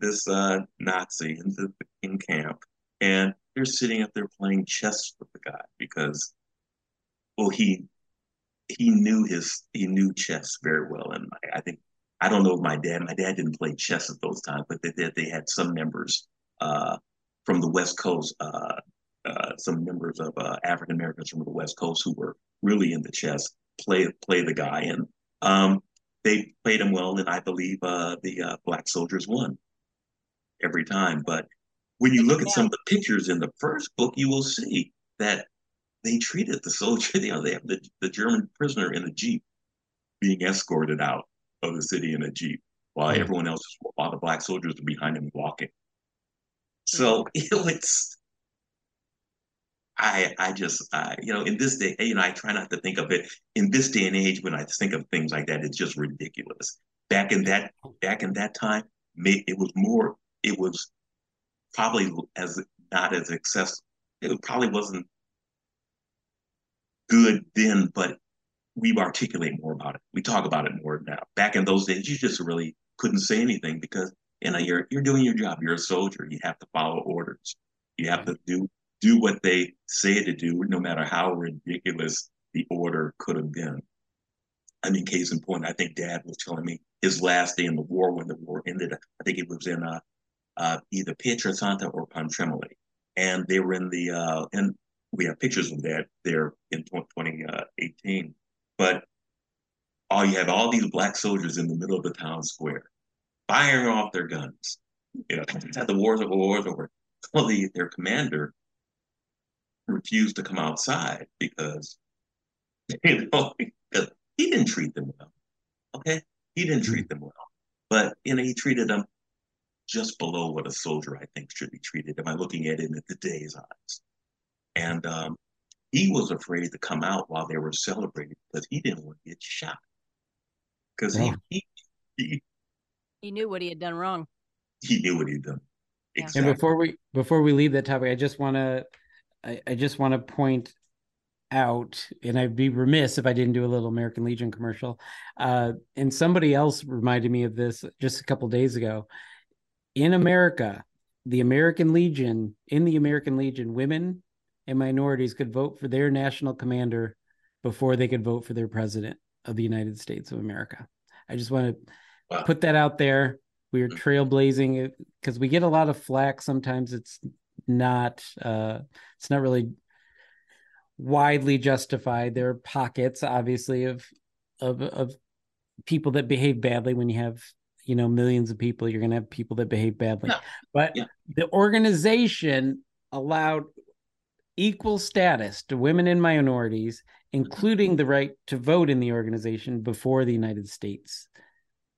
this uh, Nazi into the in camp, and they're sitting up there playing chess with the guy because, well, he he knew his he knew chess very well, and I, I think I don't know if my dad my dad didn't play chess at those times, but they they, they had some members uh, from the West Coast, uh, uh, some members of uh, African Americans from the West Coast who were really into chess play play the guy, and um, they played him well, and I believe uh, the uh, black soldiers won every time. But when you look at some of the pictures in the first book, you will see that they treated the soldier, (laughs) you know, they have the, the German prisoner in a Jeep being escorted out of the city in a Jeep while mm-hmm. everyone else, while the black soldiers are behind him walking. So (laughs) you know, it's, I, I just, uh, you know, in this day, you know, I try not to think of it in this day and age when I think of things like that, it's just ridiculous. Back in that, back in that time, it was more, it was probably as not as accessible. It probably wasn't good then, but we articulate more about it. We talk about it more now. Back in those days, you just really couldn't say anything because you know you're you're doing your job. You're a soldier. You have to follow orders. You have to do do what they say to do, no matter how ridiculous the order could have been. I mean, case in point, I think Dad was telling me his last day in the war when the war ended. I think it was in uh, uh, either Pietrasanta or Pontremoli, and they were in the uh, in we have pictures of that there in 2018. But all you have all these black soldiers in the middle of the town square, firing off their guns. You know, (laughs) the wars over wars over. Well, the, their commander refused to come outside because (laughs) you know he didn't treat them well. Okay, he didn't treat them well, but you know he treated them just below what a soldier I think should be treated. Am I looking at it in today's eyes? And um, he was afraid to come out while they were celebrating because he didn't want to get shot. Because yeah. he, he, he knew what he had done wrong. He knew what he'd done. Exactly. And before we before we leave that topic, I just want to I, I just want to point out, and I'd be remiss if I didn't do a little American Legion commercial. Uh, and somebody else reminded me of this just a couple days ago. In America, the American Legion, in the American Legion, women and minorities could vote for their national commander before they could vote for their president of the United States of America. I just want to wow. put that out there. We are trailblazing because we get a lot of flack. Sometimes it's not uh, it's not really widely justified. There are pockets, obviously, of of of people that behave badly. When you have you know millions of people, you're going to have people that behave badly. Yeah. But yeah. the organization allowed equal status to women and minorities, including the right to vote in the organization before the United States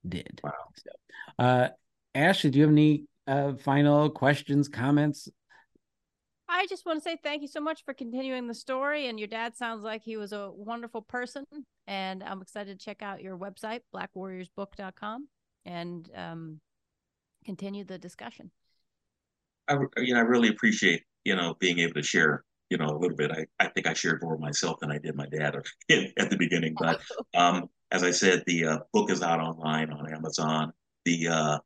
did. Wow. So, uh, Ashley, do you have any uh, final questions, comments? I just want to say thank you so much for continuing the story. And your dad sounds like he was a wonderful person. And I'm excited to check out your website, blackwarriorsbook.com, and um, continue the discussion. I, you know, I really appreciate, you know, being able to share, you know, a little bit. I, I think I shared more myself than I did my dad (laughs) at the beginning. (laughs) But um, as I said, the uh, book is out online on Amazon. The uh,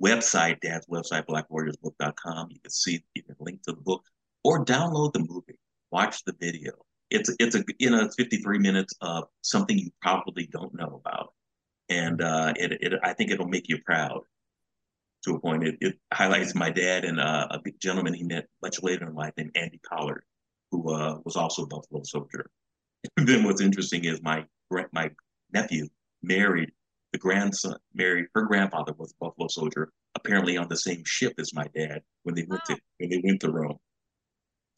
website, Dad's website, blackwarriorsbook.com, you can see, you can link to the book or download the movie, watch the video. It's it's a you know it's 53 minutes of something you probably don't know about, and uh, it, it I think it'll make you proud. To a point, it, it highlights my dad and uh, a big gentleman he met much later in life named Andy Pollard, who uh, was also a Buffalo Soldier. And then what's interesting is my my nephew married the grandson married her grandfather was a Buffalo Soldier, apparently on the same ship as my dad when they went wow. to when they went to Rome.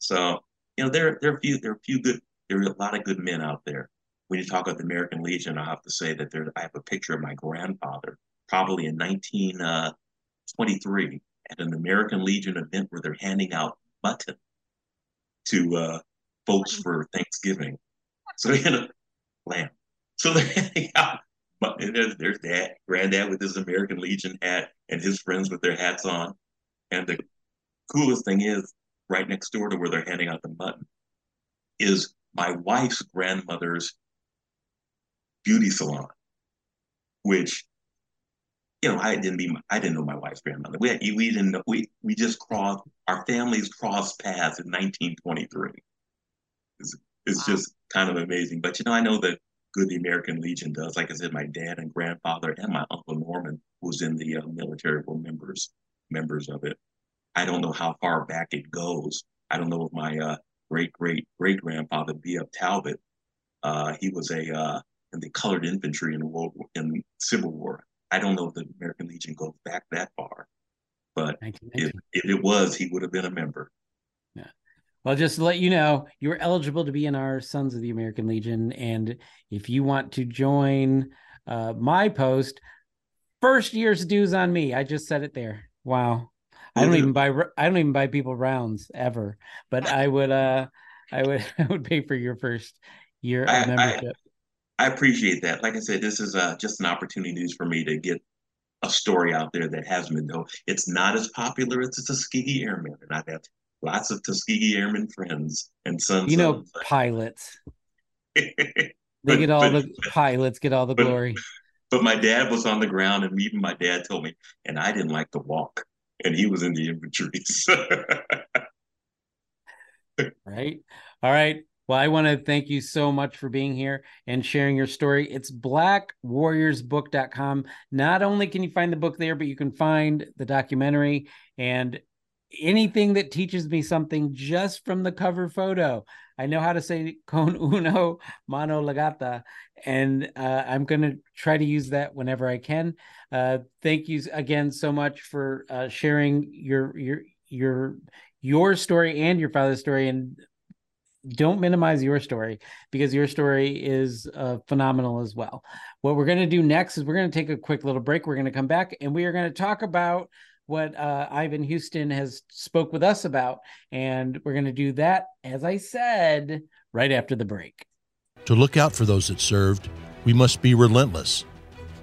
So you know there there are few there are few good there are a lot of good men out there. When you talk about the American Legion, I have to say that there I have a picture of my grandfather probably in 1923 uh, at an American Legion event where they're handing out mutton to uh, folks for Thanksgiving. So you know, lamb. So (laughs) they're handing out but there's, there's dad, granddad with his American Legion hat and his friends with their hats on. And the coolest thing is, right next door to where they're handing out the mutton, is my wife's grandmother's beauty salon, which you know I didn't be I didn't know my wife's grandmother. We we didn't know, we we just crossed our families crossed paths in 1923. It's, it's wow. just kind of amazing. But you know I know that good the American Legion does. Like I said, my dad and grandfather and my uncle Norman was in the uh, military were members members of it. I don't know how far back it goes. I don't know if my uh, great great great grandfather B.F. Talbot, uh, he was a uh, in the colored infantry in the world in Civil War. I don't know if the American Legion goes back that far, but if, if it was, he would have been a member. Yeah. Well, just to let you know, you are eligible to be in our Sons of the American Legion. And if you want to join uh, my post, first year's dues on me. I just said it there. Wow. I don't even buy I don't even buy people rounds ever, but I would uh I would (laughs) I would pay for your first year I, membership. I, I, appreciate that. Like I said, this is uh just an opportunity news for me to get a story out there that has been though it's not as popular as the Tuskegee Airmen, and I've had lots of Tuskegee Airmen friends and sons. You know, pilots. (laughs) they but, get all but, the pilots get all the glory. But my dad was on the ground, and even my dad told me, and I didn't like to walk, and he was in the infantry. (laughs) right. All right. Well, I want to thank you so much for being here and sharing your story. It's blackwarriorsbook.com. Not only can you find the book there, but you can find the documentary and anything that teaches me something just from the cover photo. I know how to say con (laughs) uno mano legata, and uh, I'm going to try to use that whenever I can. Uh, thank you again so much for uh, sharing your your your your story and your father's story, and don't minimize your story because your story is uh, phenomenal as well. What we're going to do next is we're going to take a quick little break. We're going to come back and we are going to talk about what uh, Ivan Houston has spoke with us about, and we're going to do that, as I said, right after the break. To look out for those that served, we must be relentless.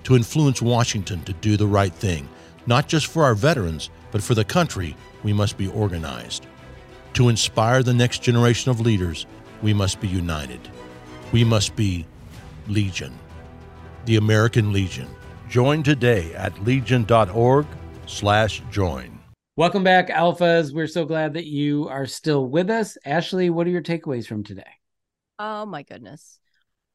To influence Washington to do the right thing, not just for our veterans, but for the country, we must be organized. To inspire the next generation of leaders, we must be united. We must be Legion, the American Legion. Join today at legion.org slash join. Welcome back, Alphas. We're so glad that you are still with us. Ashley, what are your takeaways from today? Oh my goodness.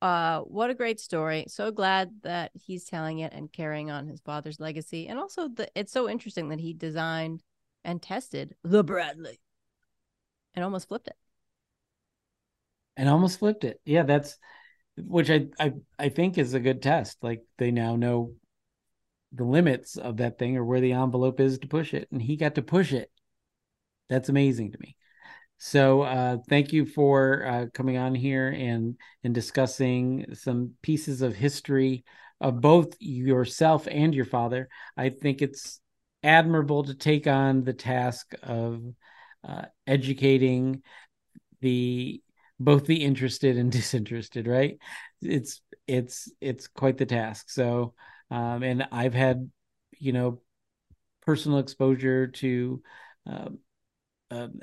Uh, what a great story. So glad that he's telling it and carrying on his father's legacy. And also the it's so interesting that he designed and tested the Bradley and almost flipped it. And almost flipped it. Yeah, that's which I I I think is a good test. Like they now know the limits of that thing or where the envelope is to push it and he got to push it. That's amazing to me. So uh, thank you for uh, coming on here and and discussing some pieces of history of both yourself and your father. I think it's admirable to take on the task of uh, educating the both the interested and disinterested right? It's it's it's quite the task. So um and i've had you know personal exposure to uh,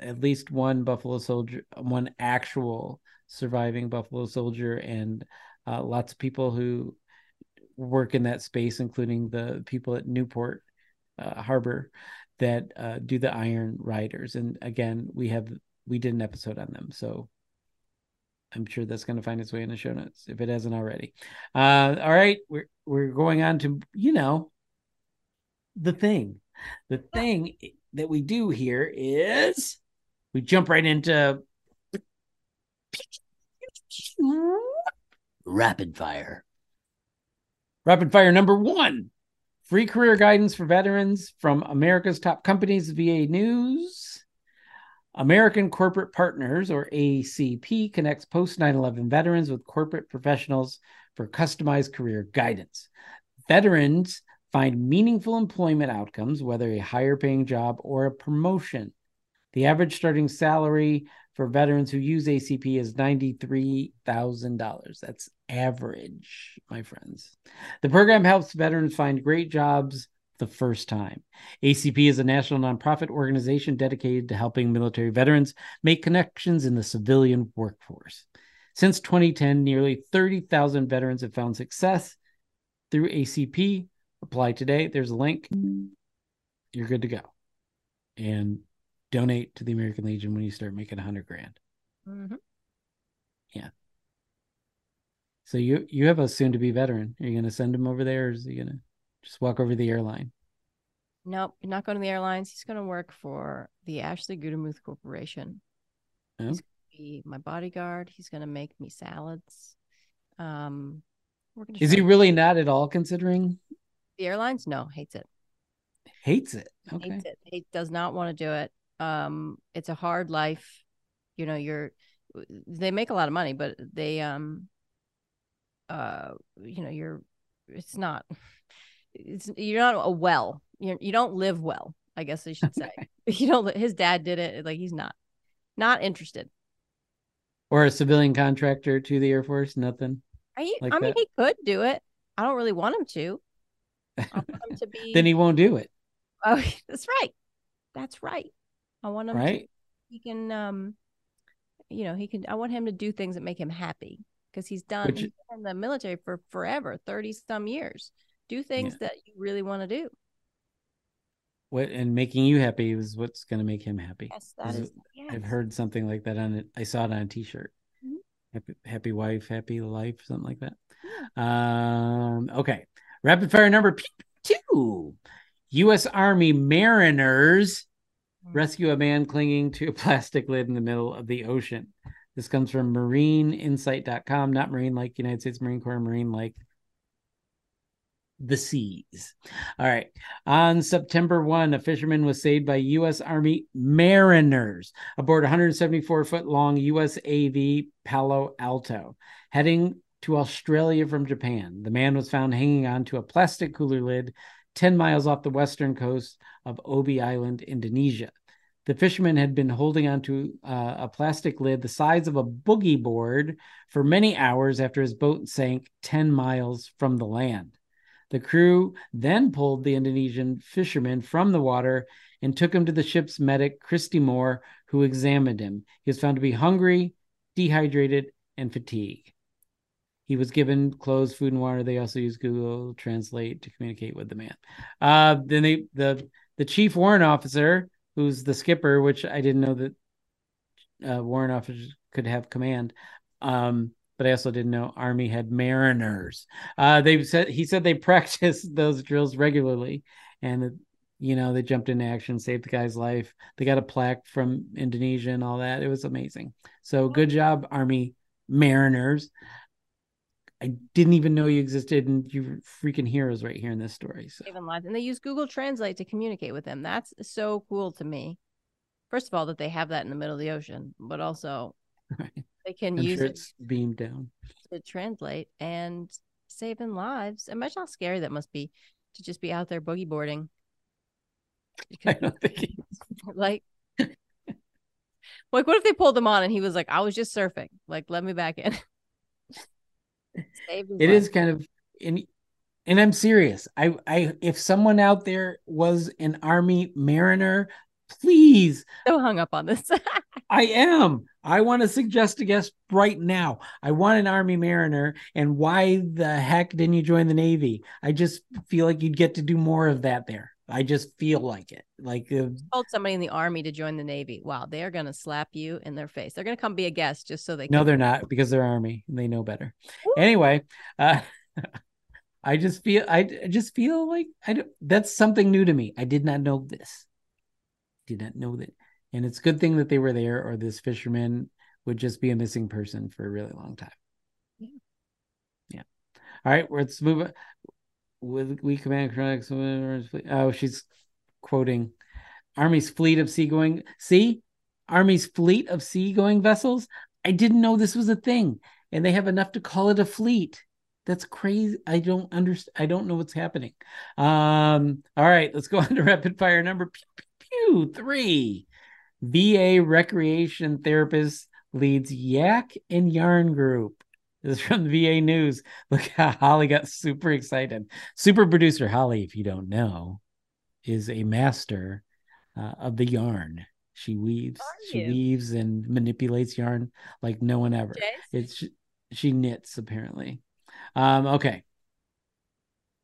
at least one buffalo soldier one actual surviving buffalo soldier and uh, lots of people who work in that space including the people at newport uh, harbor that uh, do the iron riders. And again we have we did an episode on them. So I'm sure that's going to find its way in the show notes if it hasn't already. Uh, all right, we're we're going on to you know the thing. The thing that we do here is we jump right into rapid fire. Rapid fire number one free career guidance for veterans from America's top companies, VA News. American Corporate Partners, or ACP, connects post 9 11 veterans with corporate professionals for customized career guidance. Veterans find meaningful employment outcomes, whether a higher paying job or a promotion. The average starting salary for veterans who use ACP is $93,000. That's average, my friends. The program helps veterans find great jobs the first time. ACP is a national nonprofit organization dedicated to helping military veterans make connections in the civilian workforce. Since 2010, nearly 30,000 veterans have found success through ACP. Apply today. There's a link. You're good to go. And donate to the American Legion when you start making 100 grand. Mhm. Yeah. So you you have a soon to be veteran. Are you going to send him over there or is he going to just walk over the airline? Nope, not going to the airlines. He's going to work for the Ashley Gutermuth Corporation. Oh. He's going to be my bodyguard. He's going to make me salads. Um, we're to Is he really not at all considering the airlines? No, hates it. hates it? Okay. Hates it. He does not want to do it. Um, it's a hard life. You know, you're. They make a lot of money, but they um. Uh, you know, you're. It's not. It's you're not a well. You you don't live well. I guess I should say. (laughs) (laughs) You don't. His dad did it. Like he's not. Not interested. Or a civilian contractor to the Air Force? Nothing. Are you, Like I mean, that? he could do it. I don't really want him to. I want him to (laughs) be. Then he won't do it, Oh, that's right. That's right. I want him to. right? He can. Um, you know, he can. I want him to do things that make him happy because he's done Which- he's in the military for forever, thirty some years. Do things that you really want to do. What and making you happy is what's going to make him happy. Yes, that Is is. Yes. I've heard something like that on it. I saw it on a T-shirt. Mhm. Happy, happy wife, happy life, something like that. Um. Okay. Rapid fire number two. U.S. Army mariners Mm. rescue a man clinging to a (laughs) plastic lid in the middle of the ocean. This comes from marineinsight.com, not marine like United States Marine Corps, marine like the seas. All right. On September 1, a fisherman was saved by U.S. Army mariners aboard a 174 foot long USAV Palo Alto, heading to Australia from Japan. The man was found hanging on to a plastic cooler lid 10 miles off the western coast of Obi Island, Indonesia. The fisherman had been holding onto uh, a plastic lid the size of a boogie board for many hours after his boat sank 10 miles from the land. The crew then pulled the Indonesian fisherman from the water and took him to the ship's medic, Christy Moore, who examined him. He was found to be hungry, dehydrated, and fatigued. He was given clothes, food, and water. They also used Google Translate to communicate with the man. Uh, then they the the chief warrant officer, who's the skipper, which I didn't know that uh, warrant officers could have command. Um, but I also didn't know Army had mariners. Uh, they said he said they (laughs) practiced those drills regularly, and you know they jumped into action, saved the guy's life. They got a plaque from Indonesia and all that. It was amazing. So good job, Army mariners. I didn't even know you existed, and you're freaking heroes right here in this story. So. And they use Google Translate to communicate with them. That's so cool to me. First of all, that they have that in the middle of the ocean, but also (laughs) Right. They can I'm use sure it it's beamed down. to translate and saving lives. Imagine how scary that must be to just be out there boogie boarding. (laughs) I don't think (laughs) Like Like, what if they pulled him on and he was like, "I was just surfing. Like, let me back in." (laughs) It life. is kind of and and I'm serious. I I if someone out there was an army mariner, please, so hung up on this. (laughs) I am. I want to suggest a guest right now. I want an army mariner and why the heck didn't you join the navy? I just feel like you'd get to do more of that there. I just feel like it. Like uh, told somebody in the army to join the navy. Wow, they are gonna slap you in their face. They're gonna come be a guest just so they No, can. they're not because they're army and they know better. Anyway, uh, (laughs) I just feel I I just feel like I don't, that's something new to me. I did not know this. Did not know that, and it's a good thing that they were there, or this fisherman would just be a missing person for a really long time. Yeah. Yeah. All right, let's move. it. With we command products. Oh, she's quoting Army's fleet of seagoing. See, Army's fleet of seagoing vessels. I didn't know this was a thing, and they have enough to call it a fleet. That's crazy. I don't understand. I don't know what's happening. Um. All right, let's go (laughs) on to rapid fire number pew, pew, pew, three. VA recreation therapist leads Yak and Yarn Group. This is from the VA News. Look how Holly got super excited. Super producer Holly, if you don't know, is a master uh, of the yarn. She weaves, she weaves and manipulates yarn like no one ever. It's she knits apparently. Um, okay,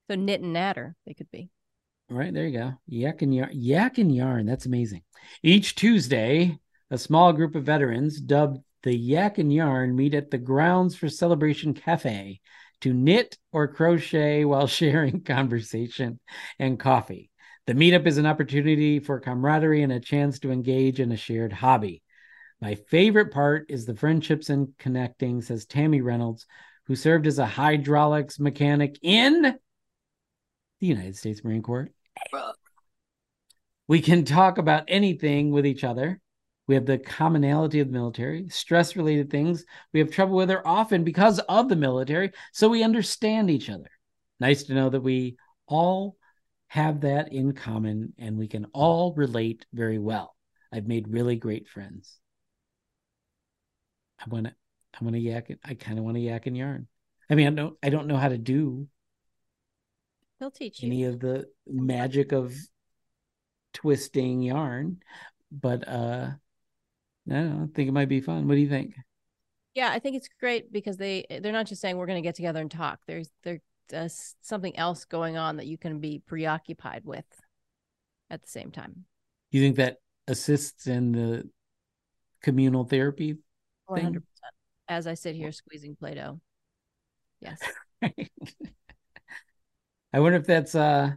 So knit and natter, they could be. Right, there you go. Yak and yarn. Yak and yarn. That's amazing. Each Tuesday, a small group of veterans dubbed the Yak and Yarn meet at the Grounds for Celebration Cafe to knit or crochet while (laughs) sharing conversation and coffee. The meetup is an opportunity for camaraderie and a chance to engage in a shared hobby. My favorite part is the friendships and connecting, says Tammy Reynolds, who served as a hydraulics mechanic in the United States Marine Corps. We can talk about anything with each other. We have the commonality of the military, stress related things we have trouble with are often because of the military, so we understand each other. Nice to know that we all have that in common and we can all relate very well. I've made really great friends. I want to, I want to yak it. I kind of want to yak and yarn. I mean, I don't, I don't know how to do They'll teach you. any of the magic of twisting yarn, but uh, I don't know, I think it might be fun. What do you think? Yeah, I think it's great because they they're not just saying we're going to get together and talk. There's there's uh, something else going on that you can be preoccupied with at the same time. You think that assists in the communal therapy? Thing? hundred percent. As I sit here squeezing Play-Doh. Yes. (laughs) I wonder if that's uh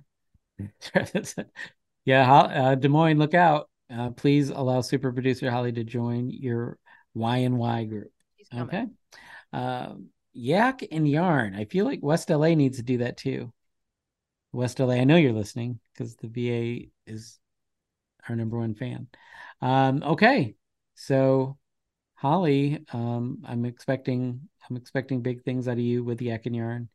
(laughs) yeah, uh, Des Moines, look out. Uh, please allow super producer Holly to join your Y and Y group. Okay. Um, Yak and Yarn. I feel like West LA needs to do that too. West LA, I know you're listening because the VA is our number one fan. Um, okay. So Holly, um, I'm expecting I'm expecting big things out of you with Yak and Yarn.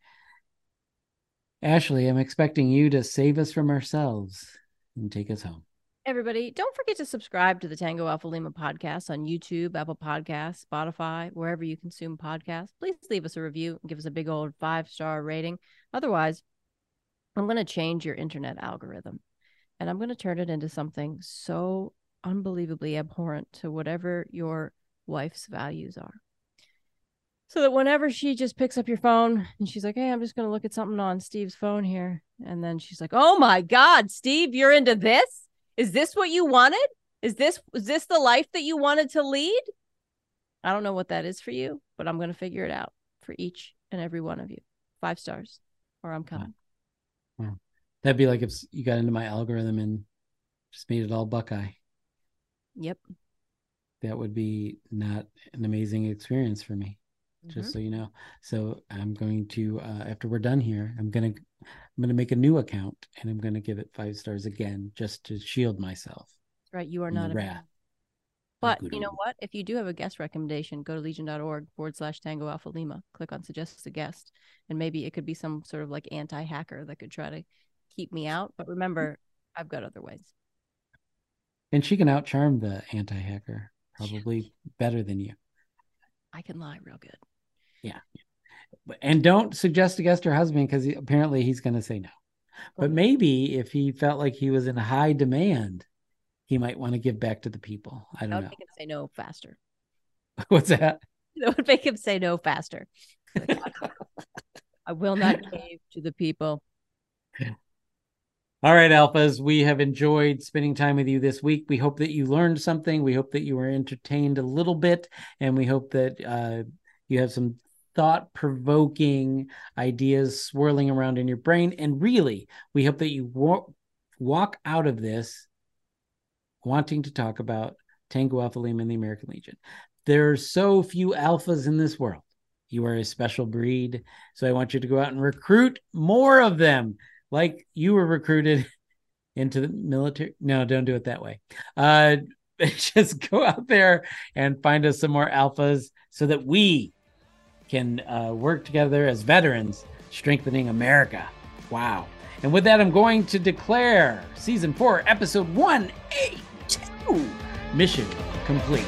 Ashley, I'm expecting you to save us from ourselves and take us home. Everybody, don't forget to subscribe to the Tango Alpha Lima podcast on YouTube, Apple Podcasts, Spotify, wherever you consume podcasts. Please leave us a review and give us a big old five star rating. Otherwise, I'm going to change your internet algorithm and I'm going to turn it into something so unbelievably abhorrent to whatever your wife's values are. So that whenever she just picks up your phone and she's like, Hey, I'm just going to look at something on Steve's phone here. And then she's like, Oh my God, Steve, you're into this? Is this what you wanted? Is this is this the life that you wanted to lead? I don't know what that is for you, but I'm going to figure it out for each and every one of you. Five stars, or I'm coming. Wow, That'd be like if you got into my algorithm and just made it all Buckeye. Yep. That would be not an amazing experience for me. Mm-hmm. Just so you know. So I'm going to uh, after we're done here, I'm gonna I'm gonna make a new account and I'm gonna give it five stars again just to shield myself. Right. You are not a wrath. But you know what? If you do have a guest recommendation, go to legion.org forward slash tango alpha lima, click on suggest a guest, and maybe it could be some sort of like anti hacker that could try to keep me out. But remember, I've got other ways. And she can outcharm the anti-hacker probably better than you. I can lie real good. Yeah. And don't suggest against her husband because he, apparently he's going to say no. But oh. maybe if he felt like he was in high demand, he might want to give back to the people. I don't would know. make him say no faster. (laughs) What's that? That would make him say no faster. (laughs) I will not cave to the people. All right, Alphas, we have enjoyed spending time with you this week. We hope that you learned something. We hope that you were entertained a little bit, and we hope that uh, you have some thought provoking ideas swirling around in your brain. And really, we hope that you wa- walk out of this wanting to talk about Tango Alpha Lima and the American Legion. There are so few alphas in this world. You are a special breed. So I want you to go out and recruit more of them like you were recruited (laughs) into the military. No, don't do it that way. Uh, (laughs) just go out there and find us some more alphas so that we can uh, work together as veterans, strengthening America. Wow. And with that, I'm going to declare season four, episode 182 mission complete.